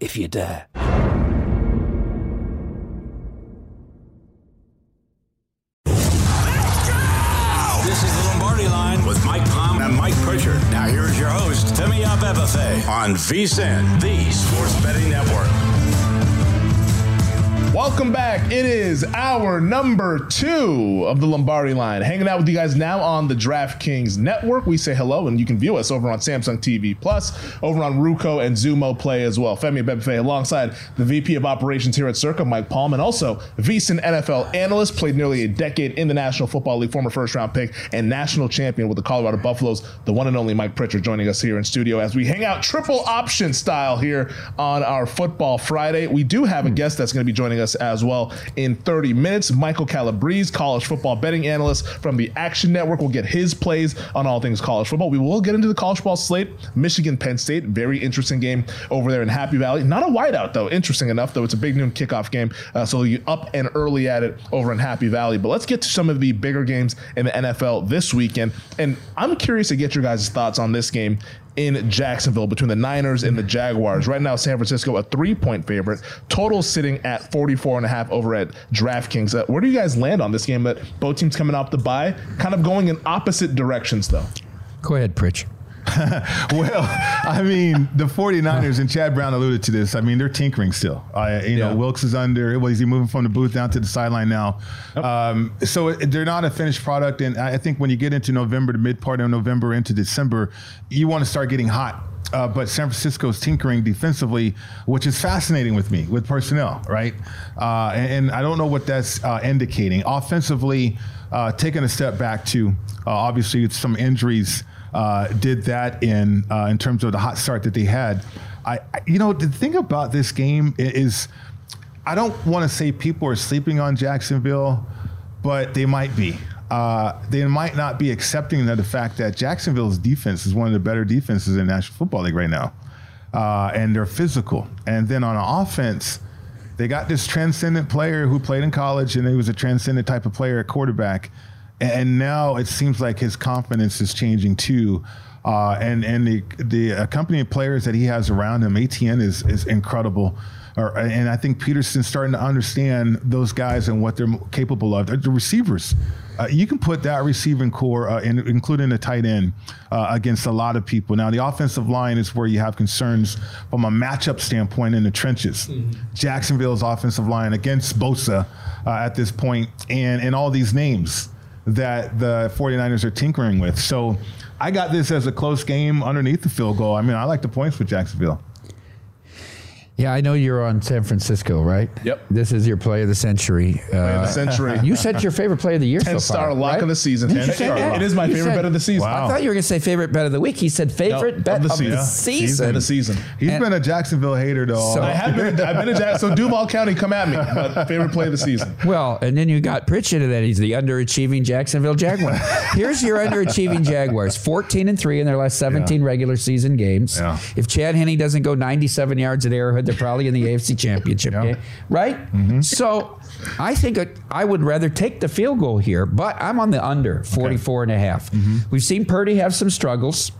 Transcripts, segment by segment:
if you dare. This is the Lombardi line with Mike Palm and Mike Pritchard. Now here is your host, Femi Abebefe on VSIN, the Sports Betting Network. Welcome back. It is our number two of the Lombardi line. Hanging out with you guys now on the DraftKings network. We say hello, and you can view us over on Samsung TV Plus, over on Roku and Xumo Play as well. Femi Bebefe alongside the VP of Operations here at Circa, Mike Palm, and also VSIN NFL analyst, played nearly a decade in the National Football League, former first round pick and national champion with the Colorado Buffaloes, the one and only Mike Pritchard joining us here in studio as we hang out triple option style here on our Football Friday. We do have a hmm. guest that's going to be joining us as well in 30 minutes. Michael Calabrese, college football betting analyst from the Action Network, will get his plays on all things college football. We will get into the college football slate. Michigan, Penn State, very interesting game over there in Happy Valley. Not a whiteout though. Interesting enough though. It's a big noon kickoff game, uh, so you up and early at it over in Happy Valley. But let's get to some of the bigger games in the NFL this weekend. And I'm curious to get your guys' thoughts on this game in Jacksonville between the Niners and the Jaguars. Right now, San Francisco a three point favorite. Total sitting at 44 and a half over at DraftKings. Uh, where do you guys land on this game? That both teams coming off the bye, kind of going in opposite directions though. Go ahead, Pritch. well, I mean, the 49ers, and Chad Brown alluded to this, I mean, they're tinkering still. Uh, you know, Wilks is under, Well, is he moving from the booth down to the sideline now? Um, so it- they're not a finished product. And I think when you get into November, the mid part of November into December, you want to start getting hot. Uh, but San Francisco's tinkering defensively, which is fascinating with me with personnel, right? Uh, and, and I don't know what that's uh, indicating. Offensively, uh, taking a step back to uh, obviously some injuries uh, did that in uh, in terms of the hot start that they had. I, I- you know, the thing about this game is, I don't want to say people are sleeping on Jacksonville, but they might be. Uh, they might not be accepting of the fact that Jacksonville's defense is one of the better defenses in National Football League right now, uh, and they're physical. And then on offense, they got this transcendent player who played in college, and he was a transcendent type of player at quarterback. And now it seems like his confidence is changing too. Uh, and and the the accompanying players that he has around him, Etienne is is incredible. Or, and I think Pederson's starting to understand those guys and what they're capable of. They're the receivers. Uh, you can put that receiving core, uh, in, including the tight end, uh, against a lot of people. Now, the offensive line is where you have concerns from a matchup standpoint in the trenches. Jacksonville's offensive line against Bosa uh, at this point, and and all these names that the 49ers are tinkering with. So I got this as a close game underneath the field goal. I mean, I like the points for Jacksonville. Yeah, I know you're on San Francisco, right? Yep. This is your play of the century. Uh, Play of the century. You said your favorite play of the year. Ten so far, star lock right? of the season. Did Ten star lock. It is my You favorite said- bet of the season. I thought you were going to say favorite bet of the week. He said favorite No, bet of of the the, season. season. Of the season. He's And- been a Jacksonville hater though. So- I have been. I've been a Jacksonville. So Duval County, come at me. But favorite play of the season. Well, and then you got Pritchett, into that. He's the underachieving Jacksonville Jaguar. Here's your underachieving Jaguars: 14 and three in their last 17 regular season games. Yeah. If Chad Henne doesn't go 97 yards at Arrowhead, they're probably in the AFC Championship game, right? Mm-hmm. So I think it, I would rather take the field goal here, but I'm on the under 44 and a half. Mm-hmm. We've seen Purdy have some struggles.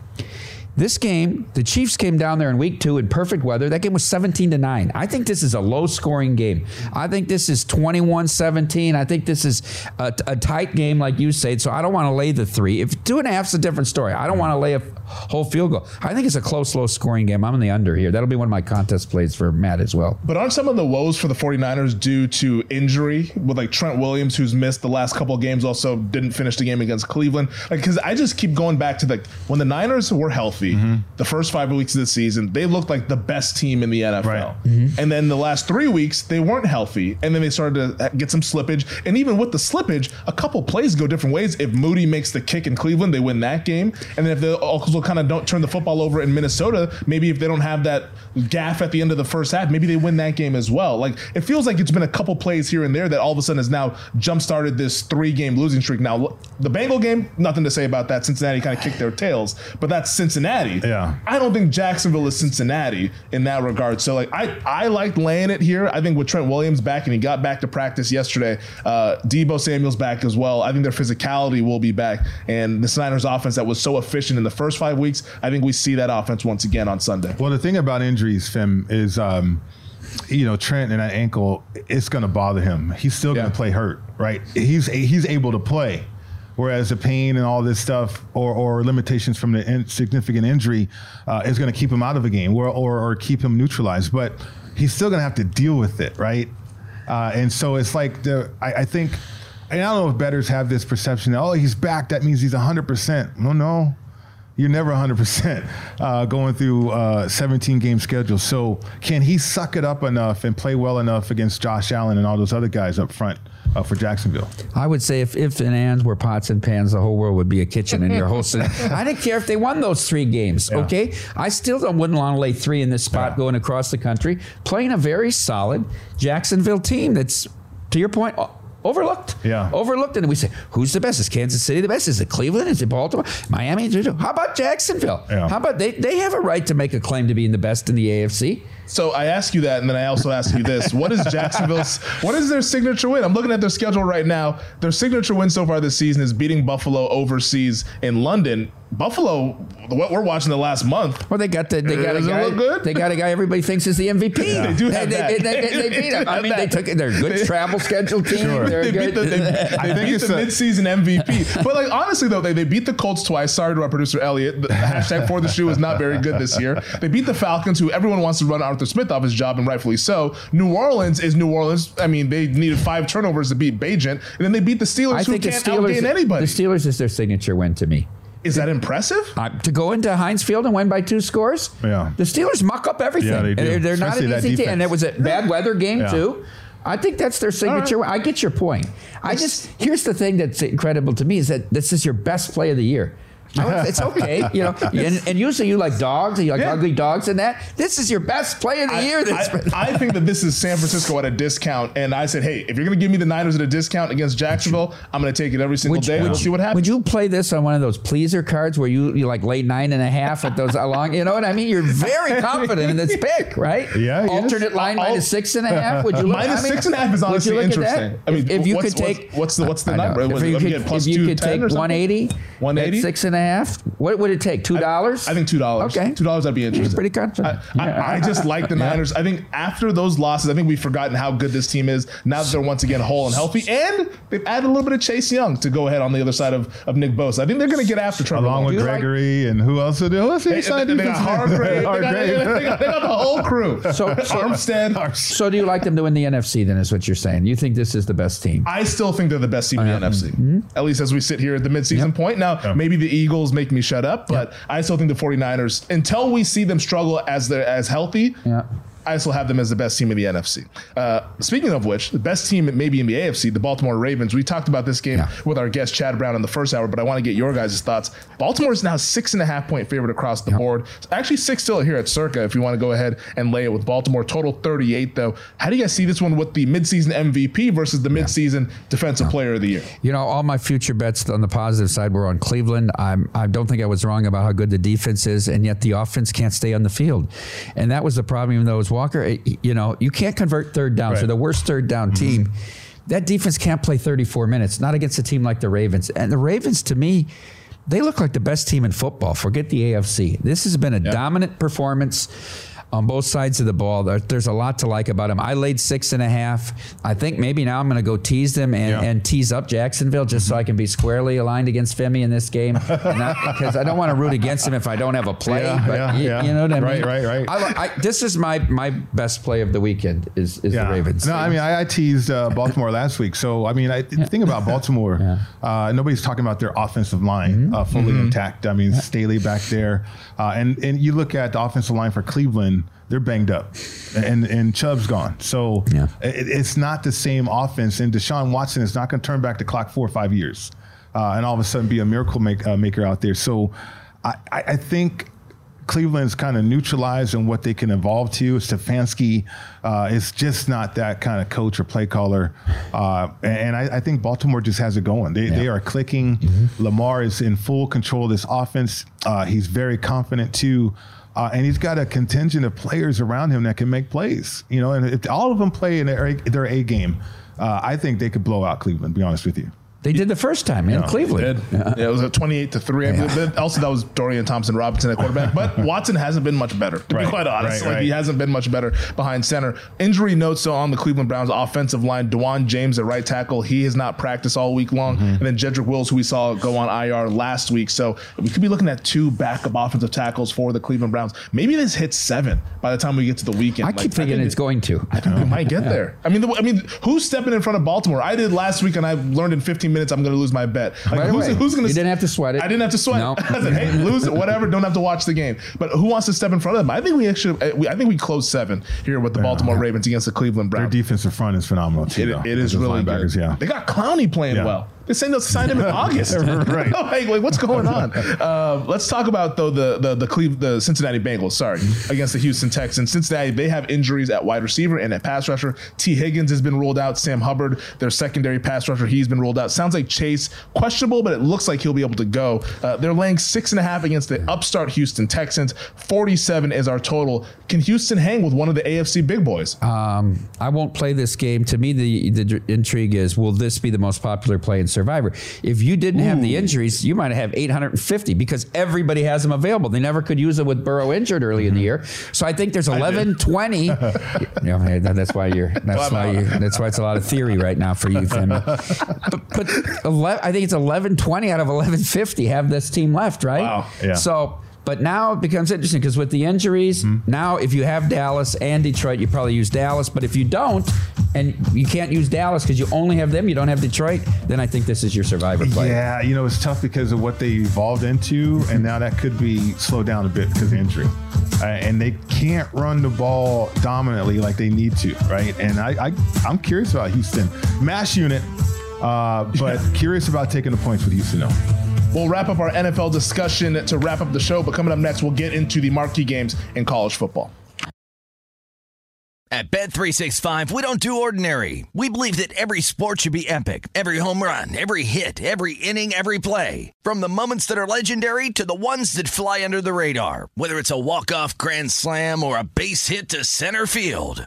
This game, the Chiefs came down there in week two in perfect weather. That game was 17 to 9. I think this is a low scoring game. I think this is 21 17. I think this is a, a tight game, like you said. So I don't want to lay the three. If two and a half is a different story, I don't want to lay a whole field goal. I think it's a close, low scoring game. I'm in the under here. That'll be one of my contest plays for Matt as well. But aren't some of the woes for the 49ers due to injury with like Trent Williams, who's missed the last couple of games, also didn't finish the game against Cleveland? Like, because I just keep going back to like when the Niners were healthy, Mm-hmm. the first five weeks of the season, they looked like the best team in the NFL. Right. Mm-hmm. And then the last three weeks, they weren't healthy. And then they started to get some slippage. And even with the slippage, a couple plays go different ways. If Moody makes the kick in Cleveland, they win that game. And then if the also kind of don't turn the football over in Minnesota, maybe if they don't have that gaff at the end of the first half, maybe they win that game as well. Like it feels like it's been a couple plays here and there that all of a sudden has now jump started this three game losing streak. Now the Bengal game, nothing to say about that. Cincinnati kind of kicked their tails, but that's Cincinnati. Yeah. I don't think Jacksonville is Cincinnati in that regard. So like I I liked laying it here. I think with Trent Williams back and he got back to practice yesterday. Uh, Deebo Samuel's back as well. I think their physicality will be back, and the Niners offense that was so efficient in the first five weeks. I think we see that offense once again on Sunday. Well, the thing about injuries, Fim, is um, you know Trent and that ankle, it's going to bother him. He's still going Yeah. to play hurt, right? He's he's able to play, whereas the pain and all this stuff, or, or limitations from the in, significant injury, uh, is going to keep him out of the game, or, or or keep him neutralized. But he's still going to have to deal with it, right? Uh, and so it's like the I, I think. And I don't know if betters have this perception that, oh, he's back. That means he's 100%. No, no you're never 100% uh, going through uh, 17 game schedule. So can he suck it up enough and play well enough against Josh Allen and all those other guys up front uh, for Jacksonville? I would say if if and ands were pots and pans, the whole world would be a kitchen in your whole city. I didn't care if they won those three games. Okay, I still don't, wouldn't want to lay three in this spot Yeah. going across the country, playing a very solid Jacksonville team. That's to your point. Overlooked, Yeah. overlooked, and we say, "Who's the best? Is Kansas City the best? Is it Cleveland? Is it Baltimore? Miami? How about Jacksonville? Yeah. How about they? They have a right to make a claim to being the best in the AFC. So I ask you that, and then I also ask you this: What is Jacksonville's? What is their signature win? I'm looking at their schedule right now. Their signature win so far this season is beating Buffalo overseas in London. Buffalo, what we're watching the last month. Well, they got the, they got a Does it guy. look good? They got a guy everybody thinks is the MVP. They do have they, that. They, they, they, they beat him. I They mean, have they that. took it. They're a good travel schedule team. Sure. They're They beat good. the, they, they I think beat it's the a- midseason MVP. But like honestly though, they, they beat the Colts twice. Sorry to our producer Elliot. The hashtag for the shoe is not very good this year. They beat the Falcons, who everyone wants to run Arthur Smith off his job, and rightfully so. New Orleans is New Orleans. I mean, they needed five turnovers to beat Bajent, and then they beat the Steelers, I who think can't Steelers. outgain anybody. The Steelers is their signature win to me. is that impressive? Uh, to go into Heinz Field and win by two scores. Yeah. The Steelers muck up everything. Yeah, they do. They're, they're not an easy team, and it was a bad weather game Yeah. too. I think that's their signature. win. I get your point. I just here's the thing that's incredible to me is that this is your best play of the year. I It's okay, you know. And, and usually you like dogs, and you like Yeah. ugly dogs, and that. This is your best play of the year. That's I, I think that this is San Francisco at a discount, and I said, hey, if you're going to give me the Niners at a discount against Jacksonville, I'm going to take it every single day. and We'll see what happens. Would you play this on one of those pleaser cards where you, you like lay nine and a half at those along? You know what I mean? You're very confident in this pick, right? Yeah, yes. Alternate line I'll- minus six and a half. Would you look, Minus I mean, six and a half is would you honestly interesting. I mean, if, if you could take what's the- what's the I number? If you could, if you could take or 180, 180? six and a half. What would it take? Two dollars? I think two dollars. Okay. two dollars. I'd be interested. pretty confident. I, I, I just like the Niners. I think after those losses, I think we've forgotten how good this team is. Now that they're once again whole and healthy, and they've added a little bit of Chase Young to go ahead on the other side of, of Nick Bosa. I think they're going to get after Trevor. Along with Lawrence. like- Gregory and who else? Who else? They, they, they got Hargrave. They got, they, got, they got- they got the whole crew. So- so- Armstead. so do you like them to win the NFC? Then is what you're saying? You think this is the best team? I still think they're the best team in the uh, NFC. Mm-hmm. At least as we sit here at the midseason point. Now, maybe the Eagles make me shut up, but I still think the 49ers, until we see them struggle as they're as healthy, Yeah. I still have them as the best team in the NFC. Uh, speaking of which, the best team maybe in the AFC, the Baltimore Ravens. We talked about this game Yeah. with our guest Chad Brown in the first hour, but I want to get your guys' thoughts. Baltimore is now six and a half point favorite across the board. It's actually six still here at Circa. If you want to go ahead and lay it with Baltimore, total 38 though. How do you guys see this one with the midseason MVP versus the midseason Defensive Player of the Year? You know, all my future bets on the positive side were on Cleveland. I'm, I don't think I was wrong about how good the defense is, and yet the offense can't stay on the field. And that was the problem, even though it was Walker. Eh, you know, you can't convert third down. So Right. the worst third down mm-hmm. team, that defense can't play 34 minutes, not against a team like the Ravens. And the Ravens, to me, they look like the best team in football. Forget the AFC. This has been a dominant performance on both sides of the ball. There's a lot to like about him. I laid six and a half. I think maybe now I'm going to go tease them and, Yeah. and tease up Jacksonville just so I can be squarely aligned against Femi in this game. Because I don't want to root against him if I don't have a play. Yeah, but yeah, you, yeah. you know what I Right, mean? right, right. I, I, this is my my best play of the weekend is is the Ravens. No, I mean, I, I teased uh, Baltimore last week. So, I mean, I, the thing about Baltimore, uh, nobody's talking about their offensive line uh, fully intact. I mean, Stanley back there. Uh, and, and you look at the offensive line for Cleveland, they're banged up. And, and Chubb's gone. So, Yeah. it, it's not the same offense. And Deshaun Watson is not going to turn back the clock four or five years uh, and all of a sudden be a miracle make, uh, maker out there. So, I, I, think Cleveland's kind of neutralized in what they can evolve to. Stefanski uh, is just not that kind of coach or play caller. Uh, and I, I think Baltimore just has it going. They, they are clicking. Lamar is in full control of this offense. Uh, he's very confident too. Uh, and he's got a contingent of players around him that can make plays. You know, and if all of them play in their, A game, uh, I think they could blow out Cleveland, be honest with you. They did the first time in Cleveland. Did. Yeah. it was a 28 to 3. I believe. But Also, that was Dorian Thompson Robinson at quarterback. But Watson hasn't been much better, to Right, be quite honest. right, like, right. He hasn't been much better behind center. Injury notes so on the Cleveland Browns offensive line. Dawand Jones at right tackle. He has not practiced all week long. Mm-hmm. And then Jedrick Wills, who we saw go on IR last week. So we could be looking at two backup offensive tackles for the Cleveland Browns. Maybe this hits seven by the time we get to the weekend. I keep Like, thinking think it's going to. I think we might get there. I mean, the, I mean, who's stepping in front of Baltimore? I did last week, and I learned in 15 minutes I'm going to lose my bet. Like, By who's, way, who's going you didn't have to sweat it. I didn't have to sweat. No. it. I said, hey, lose it, whatever. Don't have to watch the game. But who wants to step in front of them? I think we actually, eh, I think we closed seven here with the Baltimore Ravens against the Cleveland Browns. Their defensive front is phenomenal too. It, it is those really linebackers, good. Yeah. They got Clowney playing Yeah. well. They saying they'll sign him in August. Right. like, like, what's going on? Uh, let's talk about though the the the Cleve, the Cincinnati Bengals. Sorry, against the Houston Texans. Cincinnati they have injuries at wide receiver and at pass rusher. Tee Higgins has been ruled out. Sam Hubbard, their secondary pass rusher, he's been ruled out. Sounds like Chase questionable, but it looks like he'll be able to go. Uh, they're laying six and a half against the upstart Houston Texans. Forty seven is our total. Can Houston hang with one of the AFC big boys? Um, I won't play this game. To me, the the intrigue is: Will this be the most popular play in Survivor? If you didn't have the injuries, you might have 850 because everybody has them available. They never could use them with Burrow injured early in the year. So I think there's 11, 20. you know, that's why you're. That's why you. That's why it's a lot of theory right now for you, Femi. But, but 11, I think it's 11, 20 out of 1150 have this team left, right? Wow. Yeah. So. But now it becomes interesting because with the injuries, now if you have Dallas and Detroit, you probably use Dallas. But if you don't, and you can't use Dallas because you only have them, you don't have Detroit, then I think this is your survivor play. Yeah, you know, it's tough because of what they evolved into, and now that could be slowed down a bit because of injury. Uh, and they can't run the ball dominantly like they need to, right? And I, I I'm curious about Houston. Mash unit, uh, but curious about taking the points with Houston, though. We'll wrap up our NFL discussion to wrap up the show, but coming up next, we'll get into the marquee games in college football. At Bet365, we don't do ordinary. We believe that every sport should be epic. Every home run, every hit, every inning, every play. From the moments that are legendary to the ones that fly under the radar. Whether it's a walk-off grand slam or a base hit to center field.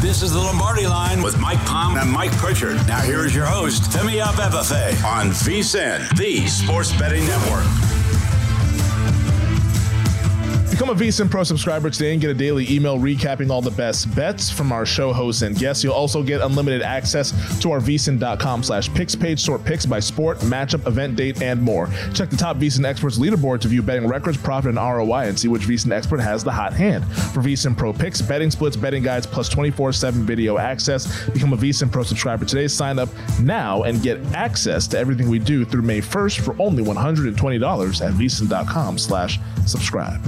This is the Lombardi line with Mike Palm and Mike Pritchard. Now here is your host, Femi Abebefe on VSIN, the Sports Betting Network. Become a VSIN Pro subscriber today and get a daily email recapping all the best bets from our show hosts and guests. You'll also get unlimited access to our VSIN.com slash picks page, sort picks by sport, matchup, event date, and more. Check the top VSIN experts leaderboard to view betting records, profit, and ROI and see which VSIN expert has the hot hand. For VSIN Pro picks, betting splits, betting guides, plus 24-7 video access. Become a VSIN Pro subscriber today. Sign up now and get access to everything we do through May 1st for only $120 at VSIN.com slash subscribe.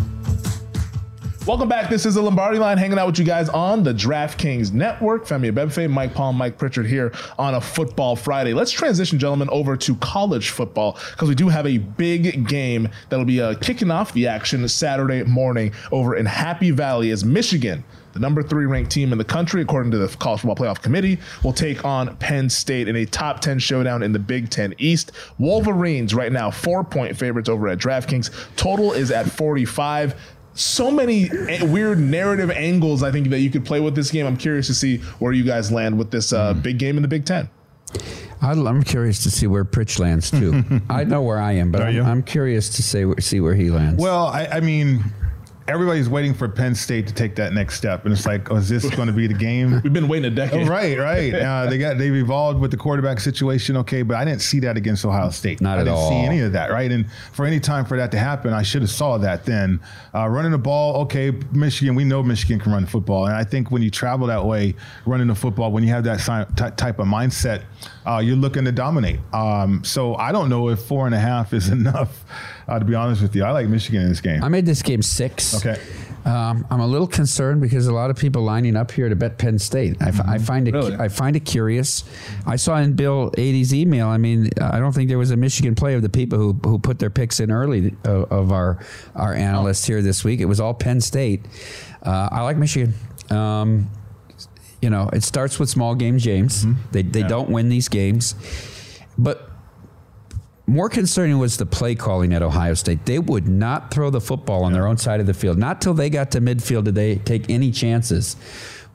Welcome back. This is the Lombardi line hanging out with you guys on the DraftKings Network. Femi Abebefe, Mike Palm, Mike Pritchard here on a Football Friday. Let's transition, gentlemen, over to college football because we do have a big game that'll be uh, kicking off the action Saturday morning over in Happy Valley as Michigan the number three ranked team in the country, according to the College Football Playoff Committee, will take on Penn State in a top 10 showdown in the Big Ten East. Wolverines, right now, four point favorites over at DraftKings. Total is at 45 so many weird narrative angles I think that you could play with this game. I'm curious to see where you guys land with this uh, big game in the Big Ten. I'm curious to see where Pritch lands too. I know where I am, but I'm, I'm, curious to say, see where he lands. Well, I, I mean, everybody's waiting for Penn State to take that next step, and it's like, oh, is this going to be the game? We've been waiting a decade. Right, right. Uh, they got they've evolved with the quarterback situation, okay, but I didn't see that against Ohio State. Not I at didn't all. see any of that, right? And for any time for that to happen, I should have saw that then. Uh, running the ball, okay, Michigan, we know Michigan can run the football, and I think when you travel that way, running the football, when you have that si- type of mindset, uh, you're looking to dominate. Um, so I don't know if four and a half is enough. Uh, to be honest with you, I like Michigan in this game. I made this game six. Okay. Um, I'm a little concerned because a lot of people lining up here to bet Penn State. I, f- I find it Really? I find it curious. I saw in Bill Adee's email. I mean, I don't think there was a Michigan play of the people who, who put their picks in early of, of our our analysts here this week. It was all Penn State. Uh, I like Michigan. Um, you know, it starts with small games, James. Mm-hmm. They they don't win these games, but more concerning was the play calling at Ohio State. They would not throw the football on their own side of the field. Not till they got to midfield did they take any chances.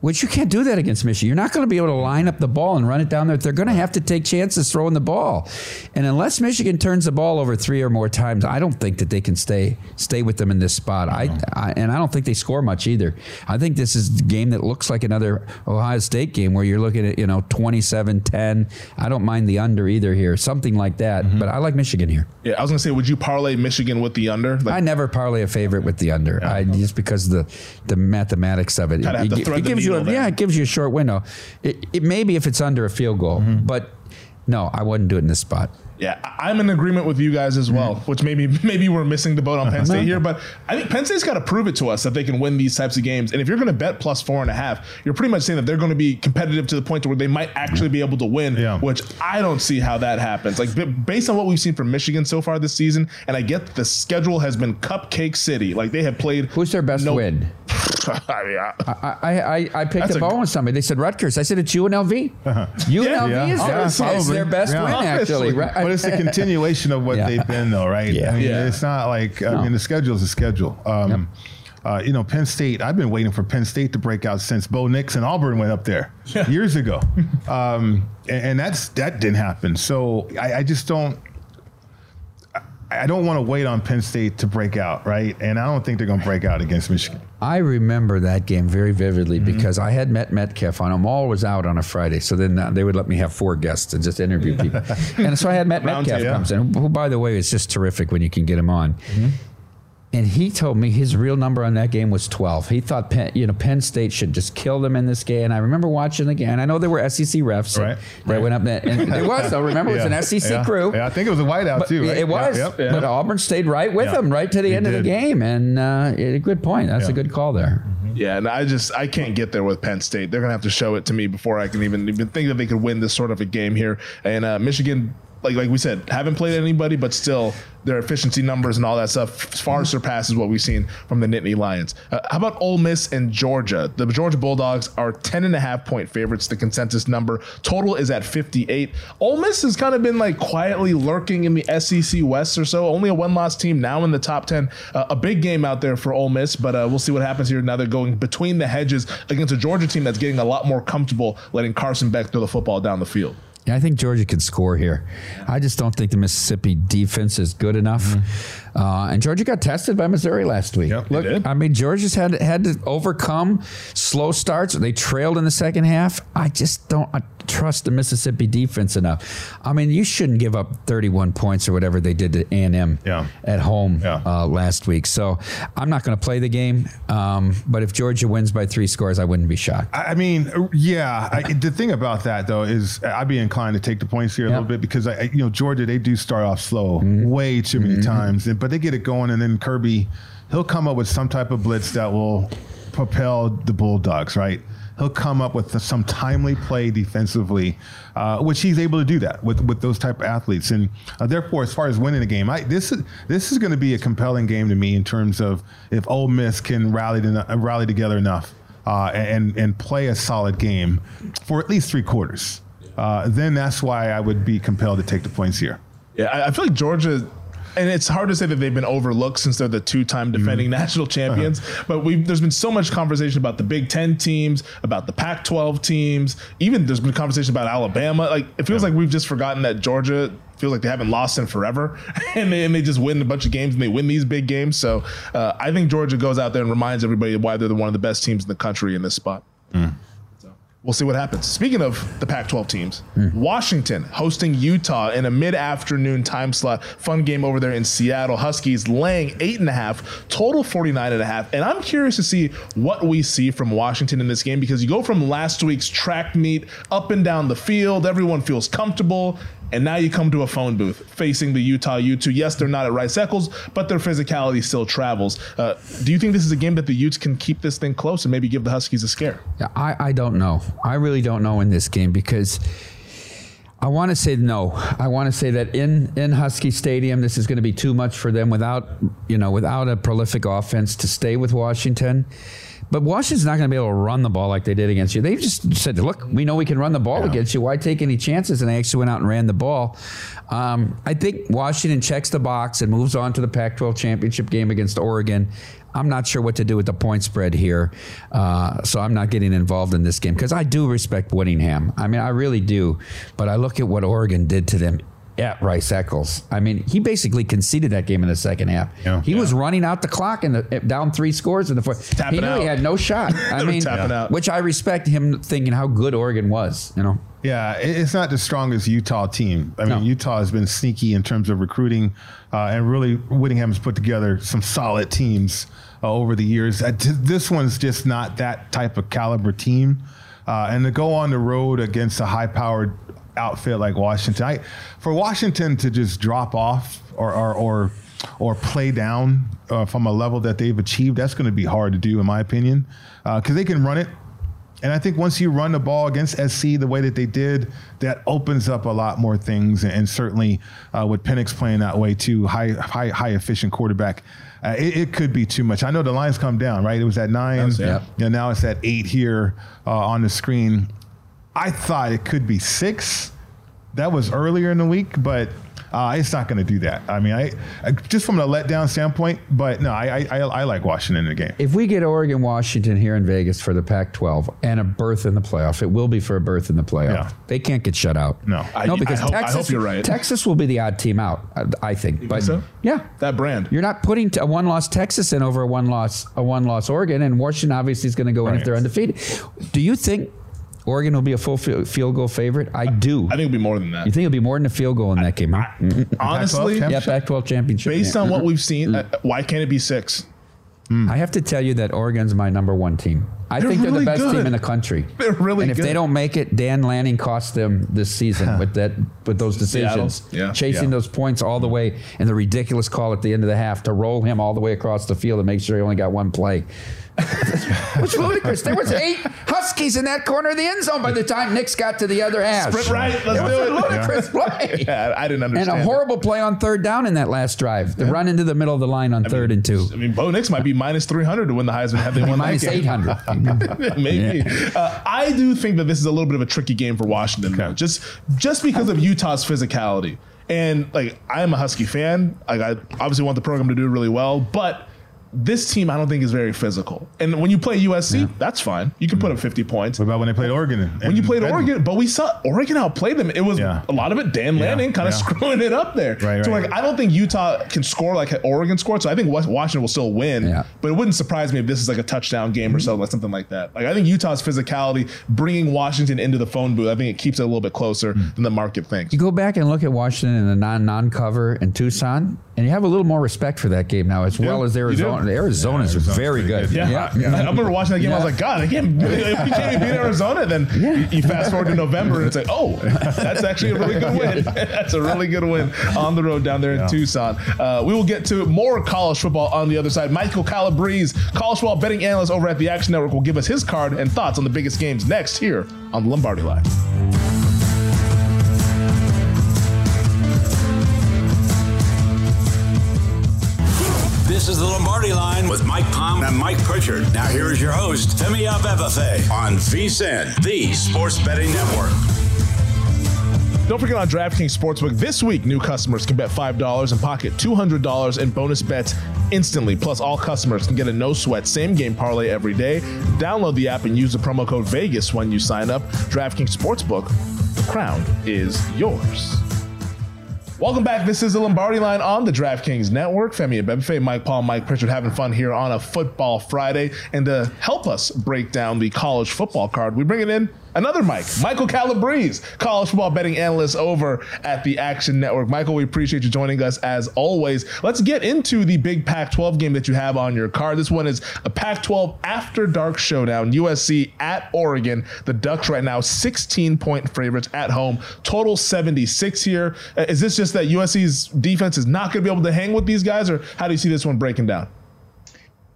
Which you can't do that against Michigan. You're not going to be able to line up the ball and run it down there. They're going to have to take chances throwing the ball. And unless Michigan turns the ball over three or more times, I don't think that they can stay stay with them in this spot. I, I and I don't think they score much either. I think this is a game that looks like another Ohio State game where you're looking at, you know, 27-10. I don't mind the under either here. Something like that. Mm-hmm. But I like Michigan here. Yeah, I was gonna say, would you parlay Michigan with the under? Like, I never parlay a favorite with the under. I just because of the the mathematics of it. It, to it thread the gives you a, there. yeah, it gives you a short window. It, it maybe if it's under a field goal, mm-hmm. but no, I wouldn't do it in this spot. Yeah, I'm in agreement with you guys as well, mm-hmm. which maybe maybe we're missing the boat on Penn State uh-huh. here, but I think Penn State's got to prove it to us that they can win these types of games. And if you're going to bet plus four and a half, you're pretty much saying that they're going to be competitive to the point to where they might actually be able to win. Yeah. Which I don't see how that happens. Like based on what we've seen from Michigan so far this season, and I get the schedule has been Cupcake City. Like they have played. Who's their best no- win? I mean, I- I, I, I, I picked That's a a- bone with somebody. They said Rutgers. I said it's UNLV. UNLV Yeah. is, their, Yeah, is their best Yeah. win, actually. Right? But it's the continuation of what Yeah. they've been, though, right? Yeah. I mean, Yeah. it's not like I No. mean, the schedule is a schedule. Um, uh, you know, Penn State. I've been waiting for Penn State to break out since Bo Nix and Auburn went up there years ago, um, and, and that's that didn't happen. So I, I just don't. I- I don't want to wait on Penn State to break out, right? And I don't think they're going to break out against Michigan. I remember that game very vividly Mm-hmm. because I had met Metcalf on. I'm always out on a Friday, so then uh, they would let me have four guests and just interview people. and so I had Met Metcalf comes in, who, by the way, is just terrific when you can get him on. Mm-hmm. And he told me his real number on that game was 12. He thought Penn, you know Penn State should just kill them in this game. And I remember watching the game. I know there were SEC refs that- Right, that right. went up there. And it was though. Remember, it was an SEC yeah, crew. Yeah, I think it was a whiteout But too. Right? It was, Yep, yep. but Auburn stayed right with Yeah. them right to the They end of the game, and uh, a good point. That's Yeah. a good call there. Yeah, and I just I can't get there with Penn State. They're gonna have to show it to me before I can even even think that they could win this sort of a game here. And uh, Michigan, like like we said, haven't played anybody, but still their efficiency numbers and all that stuff far surpasses what we've seen from the Nittany Lions. Uh, how about Ole Miss and Georgia? The Georgia Bulldogs are 10 and a half point favorites. The consensus number total is at 58. Ole Miss has kind of been like quietly lurking in the SEC West or so. Only a one loss team now in the top 10. Uh, a big game out there for Ole Miss, but uh, we'll see what happens here. Now they're going between the hedges against a Georgia team that's getting a lot more comfortable letting Carson Beck throw the football down the field. I think Georgia can score here. I just don't think the Mississippi defense is good enough. Mm-hmm. Uh, and Georgia got tested by Missouri last week. Yep, Look, I mean, Georgia's had had to overcome slow starts. They trailed in the second half. I just don't trust the Mississippi defense enough. I mean, you shouldn't give up 31 points or whatever they did to A&M yeah. at home yeah. uh, last week. So I'm not going to play the game. Um, but if Georgia wins by three scores, I wouldn't be shocked. I mean, yeah. I, the thing about that though is I'd be inclined to take the points here a little bit because I, you know, Georgia they do start off slow mm-hmm. way too many mm-hmm. times, but they get it going, and then Kirby he'll come up with some type of blitz that will propel the Bulldogs, right? He'll come up with some timely play defensively, uh, which he's able to do that with, with those type of athletes. And uh, therefore, as far as winning the game, I, this is this is going to be a compelling game to me in terms of if Ole Miss can rally to, rally together enough uh, and and play a solid game for at least three quarters. Uh, then that's why I would be compelled to take the points here. Yeah, I feel like Georgia and it's hard to say that they've been overlooked since they're the two-time defending mm-hmm. national champions. Uh-huh. But we there's been so much conversation about the Big Ten teams, about the Pac-12 teams. Even there's been conversation about Alabama. Like it feels yeah. like we've just forgotten that Georgia feels like they haven't lost in forever, and they, and they just win a bunch of games and they win these big games. So uh, I think Georgia goes out there and reminds everybody why they're the, one of the best teams in the country in this spot. Mm we'll see what happens. Speaking of the Pac 12 teams, mm. Washington hosting Utah in a mid afternoon time slot. Fun game over there in Seattle. Huskies laying eight and a half, total 49 and a half. And I'm curious to see what we see from Washington in this game because you go from last week's track meet up and down the field. Everyone feels comfortable. And now you come to a phone booth facing the Utah Utes. Yes, they're not at Rice Eccles, but their physicality still travels. Uh, do you think this is a game that the Utes can keep this thing close and maybe give the Huskies a scare? Yeah, I, I don't know. I really don't know in this game because I want to say no. I want to say that in in Husky Stadium, this is going to be too much for them without you know without a prolific offense to stay with Washington. But Washington's not going to be able to run the ball like they did against you. They just said, "Look, we know we can run the ball yeah. against you. Why take any chances?" And they actually went out and ran the ball. Um, I think Washington checks the box and moves on to the Pac-12 championship game against Oregon. I'm not sure what to do with the point spread here, uh, so I'm not getting involved in this game because I do respect Whittingham. I mean, I really do, but I look at what Oregon did to them at Rice Eccles. I mean, he basically conceded that game in the second half. Yeah, he yeah. was running out the clock and down three scores in the fourth. Tapping he knew out. he had no shot. I mean, which I respect him thinking how good Oregon was. You know. Yeah, it's not the strongest Utah team. I mean, no. Utah has been sneaky in terms of recruiting, uh, and really Whittingham has put together some solid teams uh, over the years. Uh, this one's just not that type of caliber team. Uh, and to go on the road against a high-powered outfit like Washington. I, for Washington to just drop off or or or, or play down uh, from a level that they've achieved, that's going to be hard to do, in my opinion, because uh, they can run it. And I think once you run the ball against SC the way that they did, that opens up a lot more things. And certainly uh, with Penix playing that way too, high high high efficient quarterback. Uh, it, it, could be too much. I know the lines come down, right? It was at nine. Was, yeah. You know, now it's at eight here uh, on the screen. I thought it could be six. That was earlier in the week, but uh, it's not going to do that. I mean, I, I, just from a letdown standpoint, but no, I, I, I like Washington in the game. If we get Oregon, Washington here in Vegas for the Pac-12 and a berth in the playoff, it will be for a berth in the playoff. Yeah. They can't get shut out. No, no, because hope, Texas, you're right. Texas will be the odd team out. I, think. You but think so? yeah, that brand. You're not putting a one-loss Texas in over a one-loss a one-loss Oregon, and Washington obviously is going to go right. in if they're undefeated. Do you think? Oregon will be a full field goal favorite. I do. I think it'll be more than that. You think it'll be more than a field goal in that game? Huh? Honestly, yeah, Pac-12 championship. Based yeah. on what we've seen, uh, why can't it be six? Mm. I have to tell you that Oregon's my number one team. I they're think they're really the best good. team in the country. They're really And if good. they don't make it, Dan Lanning cost them this season with that with those decisions. Yeah. Chasing yeah. those points all the way and the ridiculous call at the end of the half to roll him all the way across the field and make sure he only got one play. was ludicrous. There was eight Huskies in that corner of the end zone by the time Nix got to the other half. Sprint right, let's it do was it. a ludicrous play. Yeah, I didn't understand. And a horrible play on third down in that last drive. The run into the middle of the line on third and two. I mean, Bo Nix might be minus 300 to win the Heisman had they won Minus that game. 800. Maybe. Uh, I do think that this is a little bit of a tricky game for Washington, though, just just because of Utah's physicality. And like, I am a Husky fan. Like, I obviously want the program to do really well, but this team I don't think is very physical. And when you play USC, that's fine. You can put up 50 points. What about when they played Oregon? When you played Oregon, but we saw Oregon outplayed them. It was Yeah. a lot of it Dan Lanning kind of yeah. screwing it up there. Right, so right. like I don't think Utah can score like Oregon scored. So I think Washington will still win. Yeah. But it wouldn't surprise me if this is like a touchdown game or mm-hmm. something like something like that. Like I think Utah's physicality bringing Washington into the phone booth. I think it keeps it a little bit closer mm. than the market thinks. You go back and look at Washington in the non non cover in Tucson, and you have a little more respect for that game now, as well as. Arizona. Arizona is Arizona's very good. good. Yeah, I remember watching that game. I was like, God, I can't. If you can't even beat Arizona, then you, you fast forward to November and it's like, oh, that's actually a really good win. that's a really good win on the road down there in Tucson. Uh, we will get to more college football on the other side. Michael Calabrese, college football betting analyst over at the Action Network, will give us his card and thoughts on the biggest games next here on the Lombardi Line. This is the Lombardi Line with Mike Palm and Mike Pritchard. Now here is your host, Femi Abebefe on VSIN, the Sports Betting Network. Don't forget on DraftKings Sportsbook this week, new customers can bet $5 and pocket $200 in bonus bets instantly. Plus, all customers can get a no sweat same game parlay every day. Download the app and use the promo code VEGAS when you sign up. DraftKings Sportsbook, the crown is yours. Welcome back. This is the Lombardi line on the DraftKings Network. Femi Abebefe, Mike Palm, Mike Pritchard having fun here on a football Friday. And to help us break down the college football card, we bring it in another Mike, Michael Calabrese, college football betting analyst over at the Action Network. Michael, we appreciate you joining us as always. Let's get into the big Pac 12 game that you have on your card. This one is a Pac 12 after dark showdown. USC at Oregon. The Ducks right now 16 point favorites at home, total 76 here. Uh, this just that USC's defense is not going to be able to hang with these guys, or how do you see this one breaking down?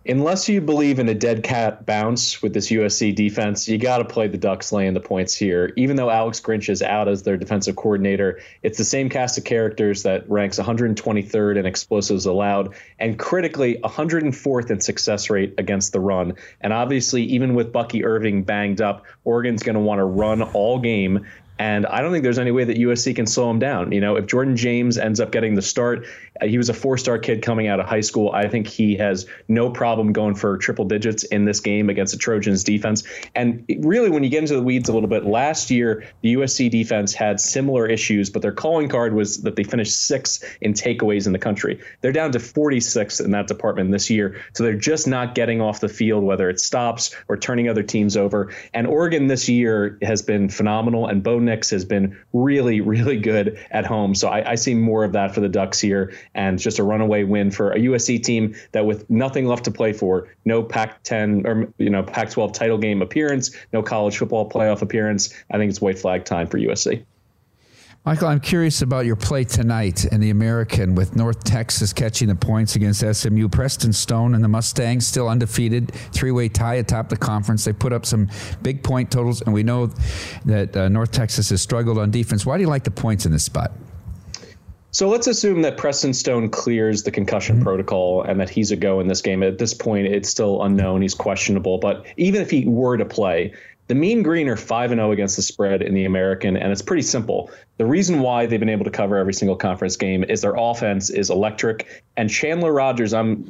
Unless you believe in a dead cat bounce with this USC defense, you got to play the Ducks laying the points here. Even though Alex Grinch is out as their defensive coordinator, it's the same cast of characters that ranks 123rd in explosives allowed and critically 104th in success rate against the run. And obviously, even with Bucky Irving banged up, Oregon's going to want to run all game. And I don't think there's any way that USC can slow him down. You know, if Jordan James ends up getting the start, uh, he was a four star kid coming out of high school. I think he has no problem going for triple digits in this game against the Trojans defense. And really, when you get into the weeds a little bit, last year, the USC defense had similar issues, but their calling card was that they finished sixth in takeaways in the country. They're down to 46th in that department this year. So they're just not getting off the field, whether it's stops or turning other teams over. And Oregon this year has been phenomenal, and Bo Has been really, really good at home. So I, I see more of that for the Ducks here, and just a runaway win for a USC team that, with nothing left to play for, no Pac-10 or you know Pac-12 title game appearance, no college football playoff appearance. I think it's white flag time for USC. Michael, I'm curious about your play tonight in the American with North Texas catching the points against SMU. Preston Stone and the Mustangs still undefeated, three-way tie atop the conference. They put up some big point totals, and we know that uh, North Texas has struggled on defense. Why do you like the points in this spot? So let's assume that Preston Stone clears the concussion protocol and that he's a go in this game. At this point, it's still unknown. He's questionable. But even if he were to play, the Mean Green are 5 and 0 against the spread in the American, and it's pretty simple. The reason why they've been able to cover every single conference game is their offense is electric. And Chandler Rogers, I'm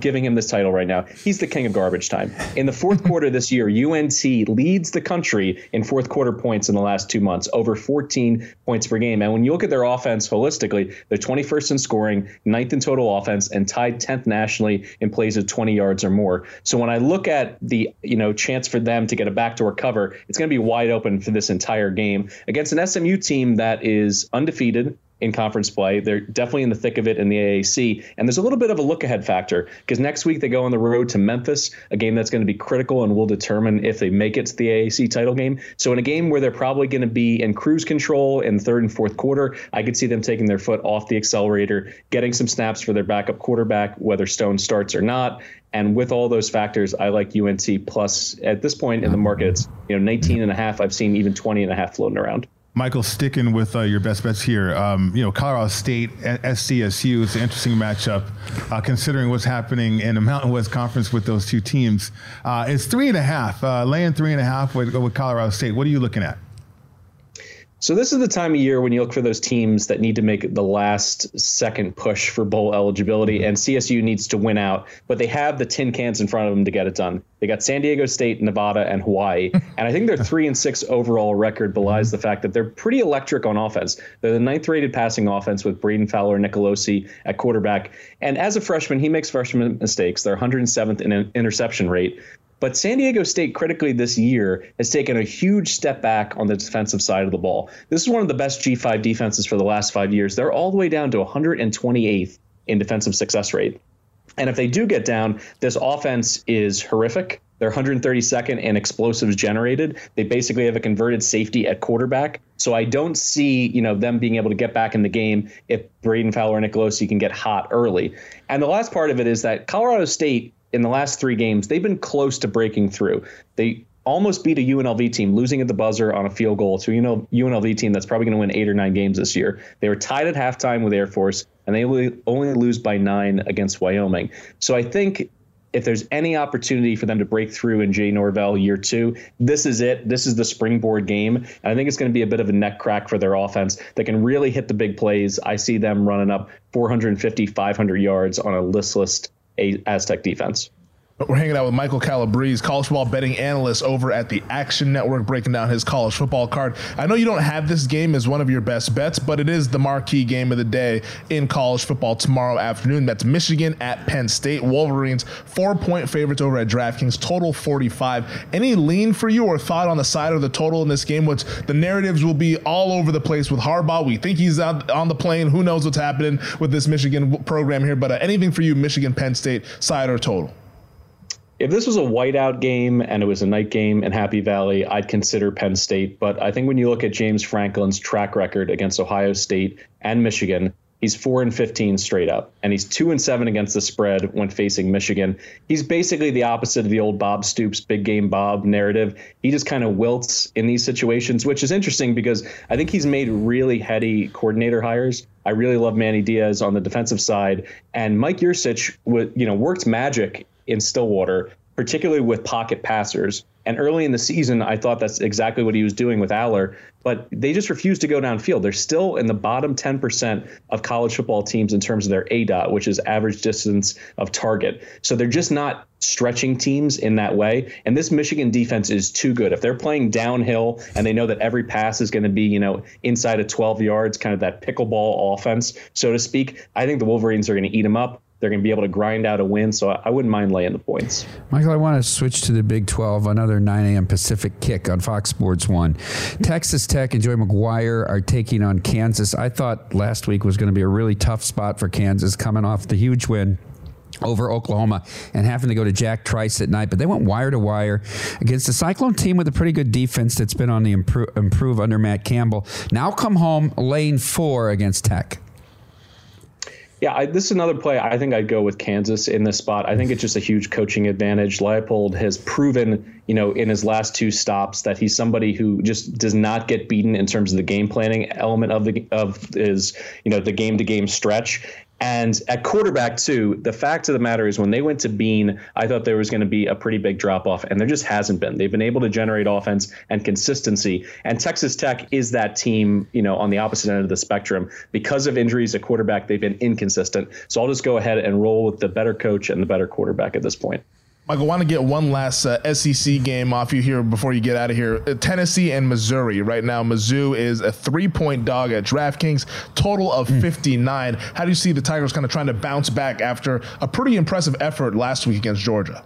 giving him this title right now. He's the king of garbage time. In the fourth quarter this year, UNT leads the country in fourth quarter points in the last two months, over 14 points per game. And when you look at their offense holistically, they're 21st in scoring, ninth in total offense, and tied 10th nationally in plays of 20 yards or more. So when I look at the you know chance for them to get a backdoor cover, it's going to be wide open for this entire game against an SMU team that is undefeated in conference play. They're definitely in the thick of it in the AAC. And there's a little bit of a look ahead factor because next week they go on the road to Memphis, a game that's going to be critical and will determine if they make it to the AAC title game. So in a game where they're probably going to be in cruise control in third and fourth quarter, I could see them taking their foot off the accelerator, getting some snaps for their backup quarterback, whether Stone starts or not. And with all those factors, I like UNT plus at this point in the market, it's you know 19 and a half. I've seen even 20 and a half floating around. Michael, sticking with uh, your best bets here, um, you know, Colorado State, SCSU is an interesting matchup, uh, considering what's happening in the Mountain West Conference with those two teams. Uh, it's three and a half, uh, laying three and a half with, with Colorado State. What are you looking at? So this is the time of year when you look for those teams that need to make the last second push for bowl eligibility, mm-hmm. and CSU needs to win out, but they have the tin cans in front of them to get it done. They got San Diego State, Nevada, and Hawaii, and I think their three and six overall record belies mm-hmm. the fact that they're pretty electric on offense. They're the ninth-rated passing offense with Brayden Fowler, and Nicolosi at quarterback, and as a freshman, he makes freshman mistakes. They're 107th in interception rate, but San Diego State, critically this year, has taken a huge step back on the defensive side of the ball. This is one of the best G5 defenses for the last five years. They're all the way down to 128th in defensive success rate. And if they do get down, this offense is horrific. They're 132nd in explosives generated. They basically have a converted safety at quarterback. So I don't see, you know, them being able to get back in the game if Brayden Fowler and Nicolosi can get hot early. And the last part of it is that Colorado State in the last three games, they've been close to breaking through. They almost beat a UNLV team, losing at the buzzer on a field goal to a UNLV team that's probably going to win eight or nine games this year. They were tied at halftime with Air Force, and they only, lose by nine against Wyoming. So I think if there's any opportunity for them to break through in Jay Norvell year two, this is it. This is the springboard game. And I think it's going to be a bit of a neck crack for their offense that can really hit the big plays. I see them running up 450, 500 yards on a listless Aztec defense. We're hanging out with Michael Calabrese, college football betting analyst over at the Action Network, breaking down his college football card. I know you don't have this game as one of your best bets, but it is the marquee game of the day in college football tomorrow afternoon. That's Michigan at Penn State. Wolverines, four point favorites over at DraftKings, total 45. Any lean for you or thought on the side of the total in this game, which the narratives will be all over the place with Harbaugh? We think he's out on the plane. Who knows what's happening with this Michigan program here? But uh, anything for you, Michigan, Penn State, side or total? If this was a whiteout game and it was a night game in Happy Valley, I'd consider Penn State. But I think when you look at James Franklin's track record against Ohio State and Michigan, he's four and fifteen straight up, and he's two and seven against the spread when facing Michigan. He's basically the opposite of the old Bob Stoops big game Bob narrative. He just kind of wilts in these situations, which is interesting because I think he's made really heady coordinator hires. I really love Manny Diaz on the defensive side, and Mike Yurcich, you know, worked magic in Stillwater, particularly with pocket passers. And early in the season, I thought that's exactly what he was doing with Allar, but they just refuse to go downfield. They're still in the bottom 10% of college football teams in terms of their ADOT, which is average distance of target. So they're just not stretching teams in that way. And this Michigan defense is too good. If they're playing downhill and they know that every pass is going to be, you know, inside of 12 yards, kind of that pickleball offense, so to speak, I think the Wolverines are going to eat them up. They're going to be able to grind out a win, so I wouldn't mind laying the points. Michael, I want to switch to the Big 12, another 9 a.m. Pacific kick on Fox Sports 1. Texas Tech and Joey McGuire are taking on Kansas. I thought last week was going to be a really tough spot for Kansas coming off the huge win over Oklahoma and having to go to Jack Trice at night, but they went wire to wire against a Cyclone team with a pretty good defense that's been on the improve, improve under Matt Campbell. Now come home lane four against Tech. Yeah, I, this is another play. I think I'd go with Kansas in this spot. I think it's just a huge coaching advantage. Leipold has proven, you know, in his last two stops that he's somebody who just does not get beaten in terms of the game planning element of the of his, you know, the game to game stretch. And at quarterback, too, the fact of the matter is when they went to Bean, I thought there was going to be a pretty big drop off, and there just hasn't been. They've been able to generate offense and consistency. And Texas Tech is that team, you know, on the opposite end of the spectrum. Because of injuries at quarterback, they've been inconsistent. So I'll just go ahead and roll with the better coach and the better quarterback at this point. Michael, I want to get one last uh, SEC game off you here before you get out of here. Uh, Tennessee and Missouri. Right now, Mizzou is a three point dog at DraftKings, total of mm. 59. How do you see the Tigers kind of trying to bounce back after a pretty impressive effort last week against Georgia?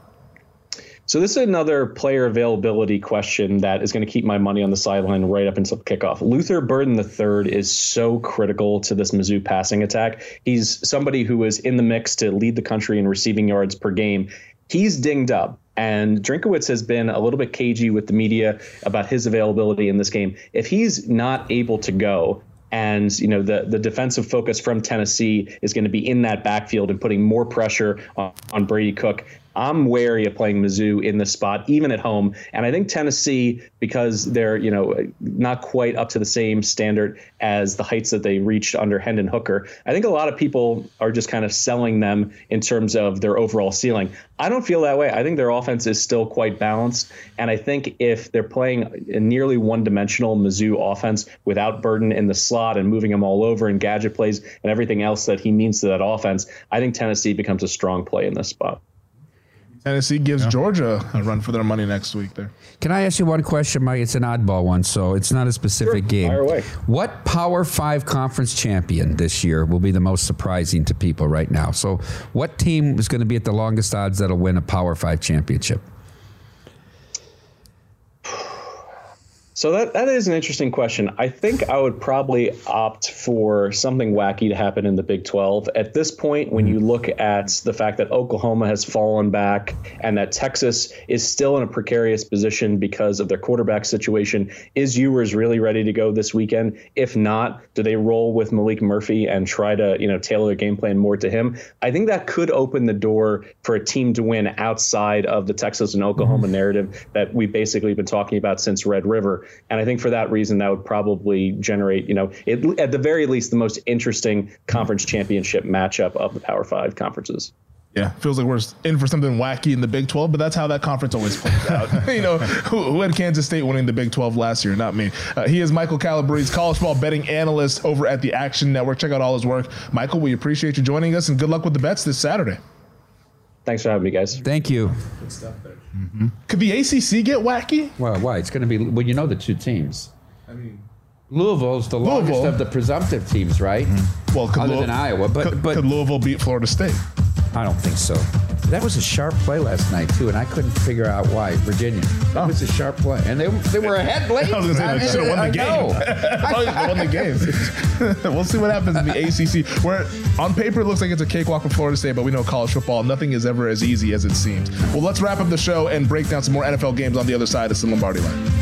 So this is another player availability question that is going to keep my money on the sideline right up until kickoff. Luther Burden III is so critical to this Mizzou passing attack. He's somebody who is in the mix to lead the country in receiving yards per game he's dinged up. And Drinkwitz has been a little bit cagey with the media about his availability in this game. If he's not able to go, and you know the the defensive focus from Tennessee is going to be in that backfield and putting more pressure on, on Brady Cook. I'm wary of playing Mizzou in this spot, even at home. And I think Tennessee, because they're you know not quite up to the same standard as the heights that they reached under Hendon Hooker, I think a lot of people are just kind of selling them in terms of their overall ceiling. I don't feel that way. I think their offense is still quite balanced, and I think if they're playing a nearly one-dimensional Mizzou offense without Burden in the slot and moving him all over and gadget plays and everything else that he means to that offense, I think Tennessee becomes a strong play in this spot. Tennessee gives yeah. Georgia a run for their money next week. There. Can I ask you one question, Mike? It's an oddball one, so it's not a specific sure. game. Fire away. What Power Five conference champion this year will be the most surprising to people right now? So, what team is going to be at the longest odds that'll win a Power Five championship? So that that is an interesting question. I think I would probably opt for something wacky to happen in the Big 12. At this point, when you look at the fact that Oklahoma has fallen back and that Texas is still in a precarious position because of their quarterback situation, is Ewers really ready to go this weekend? If not, do they roll with Maalik Murphy and try to, you know, tailor their game plan more to him? I think that could open the door for a team to win outside of the Texas and Oklahoma mm-hmm. narrative that we've basically been talking about since Red River. And I think for that reason, that would probably generate, you know, it, at the very least, the most interesting conference championship matchup of the Power Five conferences. Yeah, feels like we're in for something wacky in the Big 12, but that's how that conference always plays out. you know, who, who, had Kansas State winning the Big 12 last year? Not me. Uh, he is Michael Calabrese, college ball betting analyst over at the Action Network. Check out all his work. Michael, we appreciate you joining us and good luck with the bets this Saturday. Thanks for having me, guys. Thank you. Good stuff there. Mm-hmm. Could the ACC get wacky? Well, why? It's going to be. Well, you know the two teams. I mean, Louisville's the Louisville. longest of the presumptive teams, right? Mm-hmm. Well, other than Iowa, but could, but could Louisville beat Florida State? I don't think so. That was a sharp play last night too, and I couldn't figure out why Virginia. That oh. was a sharp play, and they they were ahead late. I was going to say they should have won the game. won the game. we'll see what happens in the ACC. Where on paper it looks like it's a cakewalk for Florida State, but we know college football nothing is ever as easy as it seems. Well, let's wrap up the show and break down some more NFL games on the other side of the Lombardi line.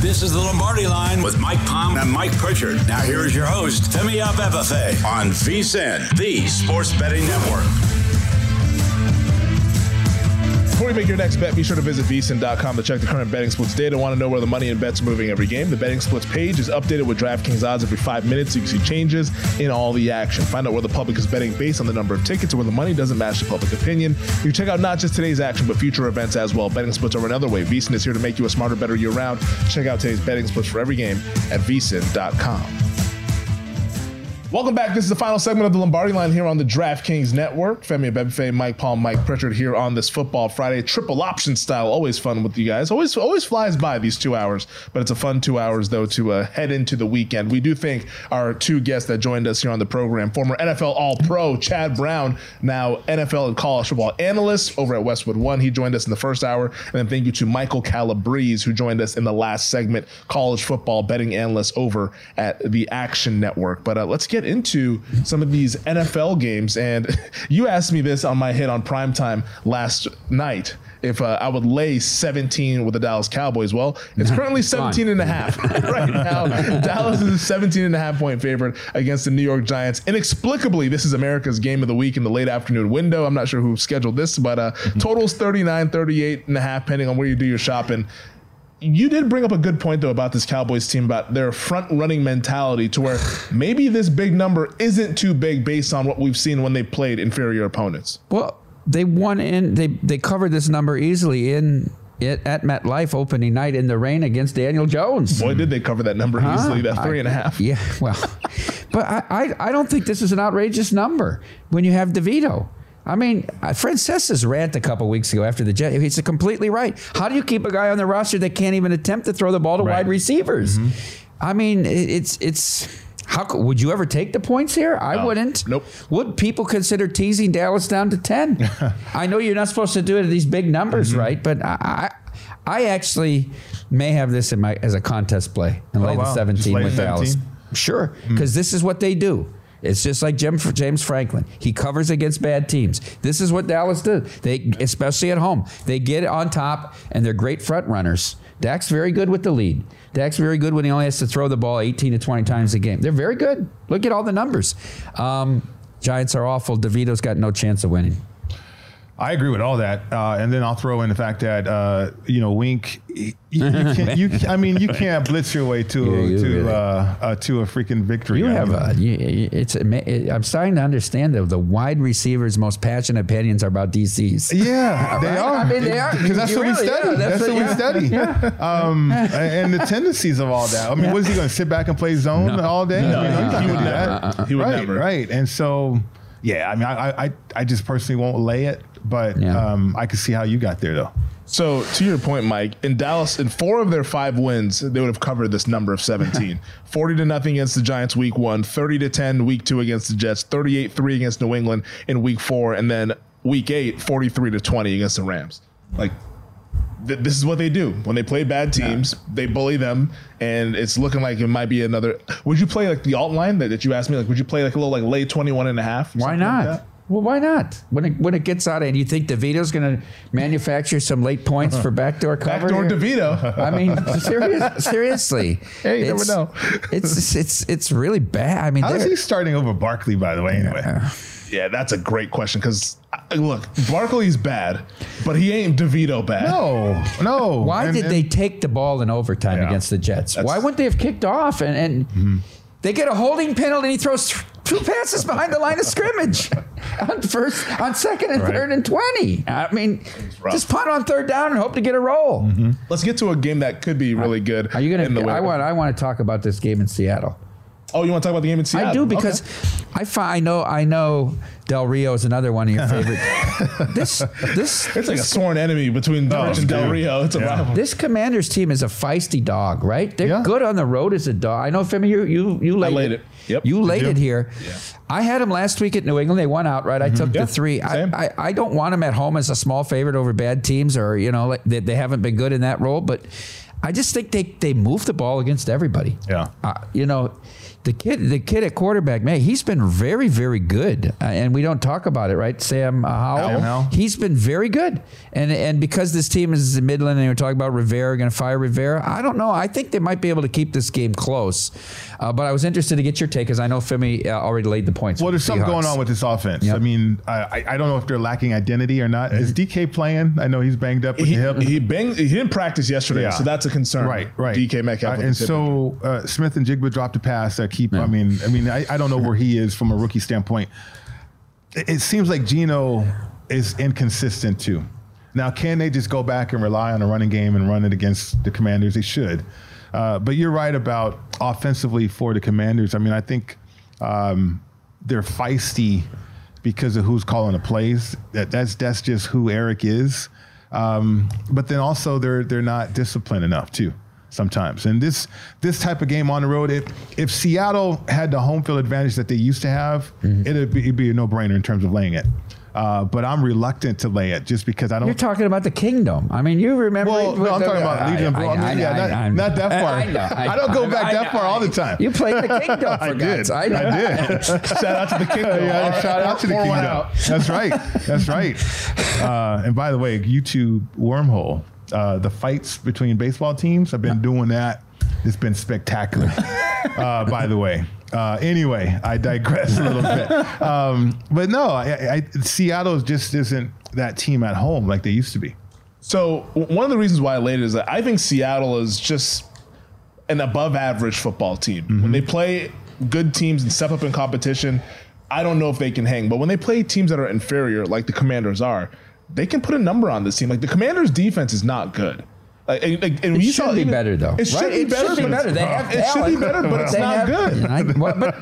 This is the Lombardi line with Mike Palm and Mike Pritchard. Now here is your host, Femi Abebefe on VSIN, the Sports Betting Network. Before you make your next bet, be sure to visit vsin.com to check the current betting splits data. Want to know where the money and bets are moving every game? The betting splits page is updated with DraftKings odds every five minutes so you can see changes in all the action. Find out where the public is betting based on the number of tickets or where the money doesn't match the public opinion. You can check out not just today's action, but future events as well. Betting splits are another way. VSIN is here to make you a smarter, better year round. Check out today's betting splits for every game at vsin.com. Welcome back. This is the final segment of the Lombardi line here on the DraftKings Network. Femi Abebefe, Mike Palm, Mike Pritchard here on this Football Friday, triple option style. Always fun with you guys. Always, always flies by these two hours, but it's a fun two hours though to uh, head into the weekend. We do thank our two guests that joined us here on the program: former NFL All-Pro Chad Brown, now NFL and college football analyst over at Westwood One. He joined us in the first hour, and then thank you to Michael Calabrese who joined us in the last segment, college football betting analyst over at the Action Network. But uh, let's get into some of these NFL games. And you asked me this on my hit on primetime last night if uh, I would lay 17 with the Dallas Cowboys. Well, it's currently 17 and a half right now. Dallas is a 17 and a half point favorite against the New York Giants. Inexplicably, this is America's game of the week in the late afternoon window. I'm not sure who scheduled this, but uh, totals 39, 38 and a half, depending on where you do your shopping you did bring up a good point though about this Cowboys team about their front running mentality to where maybe this big number isn't too big based on what we've seen when they played inferior opponents. Well, they won in they they covered this number easily in it at MetLife opening night in the rain against Daniel Jones. Boy, did they cover that number Huh? easily, that three I- and a half. Yeah, well, but I, I, I don't think this is an outrageous number when you have DeVito. I mean, Francesa's rant a couple weeks ago after the Jet, he's completely right. How do you keep a guy on the roster that can't even attempt to throw the ball to wide receivers? Mm-hmm. I mean, it's it's. How co- would you ever take the points here? I wouldn't. Nope. Would people consider teasing Dallas down to ten? I know you're not supposed to do it at these big numbers, mm-hmm. right? But I, I, I actually may have this in my as a contest play and Oh, lay the wow. Just 17 lay with 17? Dallas. Sure, mm. because this is what they do. It's just like Jim, James Franklin. He covers against bad teams. This is what Dallas did. They, especially at home, they get on top and they're great front runners. Dak's very good with the lead. Dak's very good when he only has to throw the ball 18 to 20 times a game. They're very good. Look at all the numbers. Um, Giants are awful. DeVito's got no chance of winning. I agree with all that, uh, and then I'll throw in the fact that uh, you know Wink. You, you can't, you, I mean, you can't blitz your way to Yeah, to really- uh, uh, to a freaking victory. You I have a, it's. It, I'm starting to understand that the wide receivers' most passionate opinions are about DCs. Yeah, they Right? are. I mean, they are because that's You what we study. that's, what, we study. Um, and the tendencies of all that. I mean, was he going to sit back and play zone all day? No, I mean, he- can't he would do never. that. He would right. Right, and so yeah, I mean, I, I I just personally won't lay it, but um, I can see how you got there though. So to your point, Mike, in Dallas, in four of their five wins, they would have covered this number of 17. 40 to nothing against the Giants week one, 30 to 10 week two against the Jets, 38 3 against New England in week four, and then week eight, 43 to 20 against the Rams. Like, th- this is what they do. When they play bad teams, they bully them, and it's looking like it might be another. Would you play like the alt line that, that you asked me? Like, would you play like a little like lay 21 and a half? Why something like not? well, why not? When it when it gets out, and you think DeVito's going to manufacture some late points uh-huh. for backdoor cover? Backdoor here? DeVito. I mean, serious, seriously. Hey, you never It's- know. It's it's it's really bad. I mean, How is he starting over Barkley? By the way, anyway. Yeah, that's a great question because look, Barkley's bad, but he ain't DeVito bad. No, no. Why And- did and- they take the ball in overtime Yeah. against the Jets? Why wouldn't they have kicked off and, and Mm-hmm. they get a holding penalty and he throws two passes behind the line of scrimmage on first, on second and Right. third and twenty? I mean, just punt on third down and hope to get a roll. Mm-hmm. Let's get to a game that could be really good. Are you gonna? I winter. want. I want to talk about this game in Seattle. Oh, you want to talk about the game in Seattle? I do because Okay. I find I know I know Del Rio is another one of your favorite. this this it's like a sworn enemy between Rich and Del. Rio. It's a Yeah. rivalry. This Commanders team is a feisty dog, right? They're Yeah. good on the road as a dog. I know, Femi, you you you laid, laid it. Yep. You laid you? it here. I had them last week at New England. They won outright. I took Yeah, the three. I. I, I don't want them at home as a small favorite over bad teams, or you know like, they, they haven't been good in that role. But I just think they they move the ball against everybody. Yeah. Uh, you know, the kid, the kid at quarterback, man, he's been very, very good, uh, and we don't talk about it, right? Sam Howell, Sam Howell. he's been very good, and and because this team is in Midland, and we're talking about Rivera going to fire Rivera, I don't know. I think they might be able to keep this game close, uh, but I was interested to get your take because I know Femi uh, already laid the points. Well, there's the something going on with this offense. Yep. I mean, I, I- I don't know if they're lacking identity or not. Is DK playing? I know he's banged up with He, the hip. he banged. He didn't practice yesterday, Yeah. so that's a concern. Right, right. DK Metcalf. Uh, and so uh, Smith-Njigba dropped a pass that keep. I mean, I mean, I, I don't know where he is from a rookie standpoint. It, it seems like Geno is inconsistent too. Now, can they just go back and rely on a running game and run it against the Commanders? They should. Uh, but you're right about offensively for the Commanders. I mean, I think Um, they're feisty because of who's calling the plays. That that's that's just who Eric is. Um, but then also they're they're not disciplined enough too sometimes. And this this type of game on the road, if if Seattle had the home field advantage that they used to have, it'd, be, it'd be a no brainer in terms of laying it. Uh, but I'm reluctant to lay it just because I don't. You're talking about the kingdom. I mean, you remember. Well, no, I'm talking about Legion of I-. I- yeah, I- not, I- not that far. I know, I don't go back I that far all the time. You played the kingdom for I did. I know. I did. Shout out to the kingdom. Yeah, right, shout out to the kingdom. That's right. That's right. Uh, and by the way, YouTube wormhole. Uh, the fights between baseball teams. I've been doing that. It's been spectacular. uh, by the way. Uh, anyway, I digress a little bit. Um, but no, I, I, Seattle just isn't that team at home like they used to be. So one of the reasons why I laid it is that I think Seattle is just an above average football team. Mm-hmm. When they play good teams and step up in competition, I don't know if they can hang. But when they play teams that are inferior, like the Commanders are, they can put a number on this team. Like the Commanders' defense is not good. Like, and, and It we should saw be even- better, though, It should right? be It better. should be but better. it's- They have it should be better, but it's not have- good. I- what- but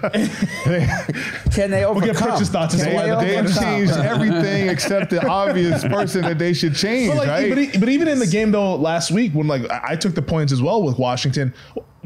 can they We'll get Pritch's thoughts Can they They've changed everything except the obvious person that they should change, But, like, right? but, but even in the game though last week when like I I took the points as well with Washington,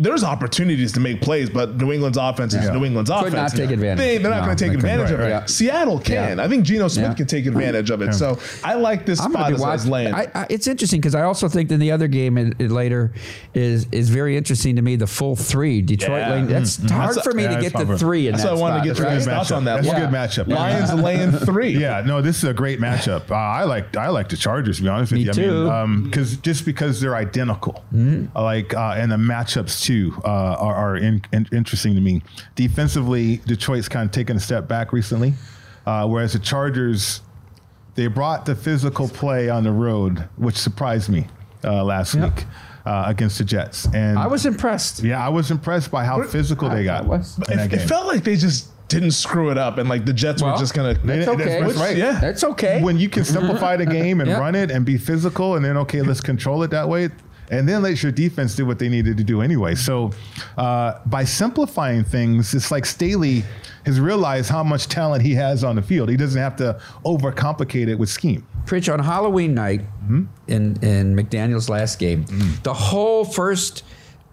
there's opportunities to make plays, but New England's offense is Yeah. New England's Could offense. not take advantage. They, they're not No, going to take they couldn't. advantage of it. right. Seattle can. Yeah. I think Geno Smith Yeah. can take advantage of it. So I like this I'm spot gonna as, be as watching. I, I, it's interesting because I also think in the other game in, in later is is very interesting to me. The full three, Detroit Yeah. lane. That's Mm, mm. hard That's- for me yeah, to get the three in That's that why I wanted spot, to get right? your thoughts on that. That's Yeah. a good matchup. Lions laying three. Yeah, no, this is a great matchup. Uh, I like I like the Chargers to be honest with you. too. I mean, because just because they're identical, Mm-hmm. Like uh, and the matchups too uh, are, are in, in- interesting to me. Defensively, Detroit's kind of taken a step back recently, uh, whereas the Chargers they brought the physical play on the road, which surprised me uh, last week uh, against the Jets. And I was impressed. yeah, I was impressed by how physical they got. I was. in It, it felt like they just didn't screw it up, and like the Jets were just going to. They- That's okay. That's right. Yeah. That's okay. when you can simplify the game and Yeah. run it and be physical and then okay let's control it that way and then let your defense do what they needed to do anyway so uh, by simplifying things it's like staley has realized how much talent he has on the field he doesn't have to overcomplicate it with scheme Pritch on Halloween night Mm-hmm. in in McDaniels' last game, the whole first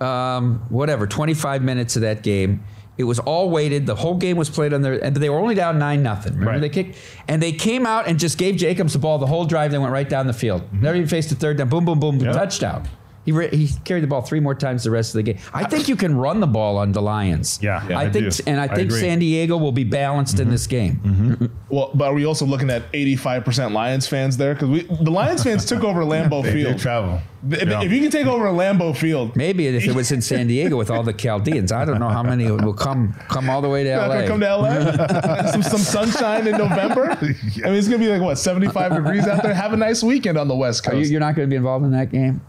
um, whatever twenty five minutes of that game. It was all weighted. The whole game was played on their, and they were only down nine nothing. Remember Right. they kicked, and they came out and just gave Jacobs the ball the whole drive. They went right down the field. Mm-hmm. Never even faced a third down. Boom, boom, boom, touchdown. He, re- he carried the ball three more times the rest of the game. I think you can run the ball on the Lions. Yeah, yeah, I, I think, do. and I I think agree. San Diego will be balanced in mm-hmm. this game. Mm-hmm. Well, but are we also looking at 85% Lions fans there? Because the Lions fans took over Lambeau they, Field. travel If, Yeah. if you can take over Lambeau Field, Maybe if it was in San Diego with all the Chaldeans, I don't know how many will come come all the way to Not LA. gonna come to LA. some some sunshine in November. I mean, it's gonna be like what 75 degrees out there. Have a nice weekend on the West Are you, Coast. you're not going to be involved in that game.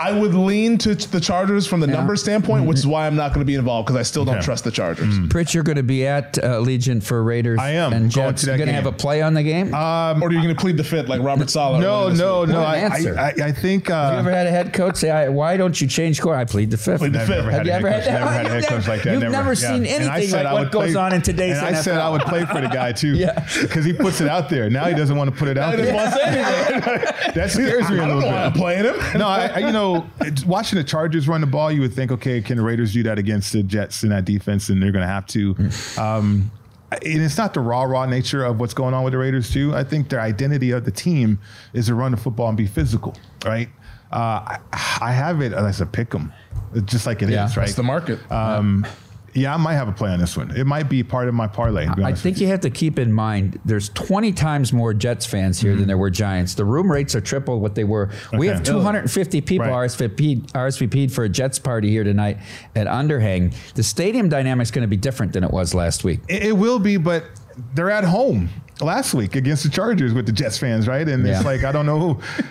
I would lean to the Chargers from the Yeah. number standpoint, which is why I'm not going to be involved because I still don't Okay. trust the Chargers. Pritch, you're going to be at uh, Allegiant for Raiders. I am And going Jets. You're going to game. have a play on the game. um, Or are you going to plead the fifth like Robert Saleh? no no no I, an I. I, I think uh, have you ever had a head coach say, I, "Why don't you change court?" I plead the fifth. Plead the I've fifth. Have you ever head had coach, that? had a head coach like that. you've never. never Yeah. seen And I anything said like I what would goes play- on in today's And I said I would play for the guy too. Yeah. Because he puts it out there. Now he doesn't want to put it out there. want to say anything. That scares me a little don't know why I'm bit. playing him. No, I, I, you know, it's- watching the Chargers run the ball, you would think, okay, can the Raiders do that against the Jets in that defense? And they're going to have to. Um, and it's not the raw, raw nature of what's going on with the Raiders, too. I think their identity of the team is to run the football and be physical, right? Uh, I, I have it as a pick 'em, just like it is, Yeah, right? It's the market. Um, yeah, I might have a play on this one. It might be part of my parlay. I think with you have to keep in mind there's 20 times more Jets fans here than mm-hmm. there were Giants. The room rates are triple what they were. We have 250 people Right. RSVP'd, RSVP'd for a Jets party here tonight at Underhang. The stadium dynamic's going to be different than it was last week. It, it will be, but they're at home. Last week against the Chargers with the Jets fans, right? And Yeah. it's like I don't know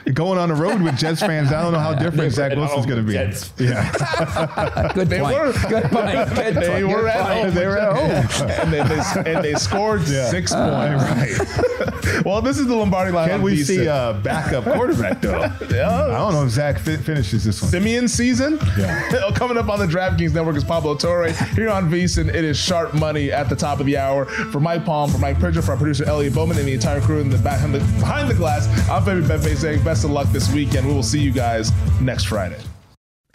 who going on the road with Jets fans. I don't know how different Zach Wilson's going to be. Jets. Yeah, Good They point. were. Good point. Good they point. were Good at point. home. They were at home. and, they, they, and they scored six uh, points. right. Well, this is the Lombardi line. Can we VSiN. see a backup quarterback though? I don't know if Zach fi- finishes this one. Simeon season. Yeah. Coming up on the DraftKings Network is Pablo Torre. Here on VSiN, it is sharp money at the top of the hour. For Mike Palm, for Mike Pritchard, for our producer Elliot Bowman, and the entire crew in the behind the, behind the glass, I'm Femi Abebefe saying best of luck this weekend. We will see you guys next Friday.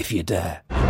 if you dare.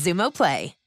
Xumo Play.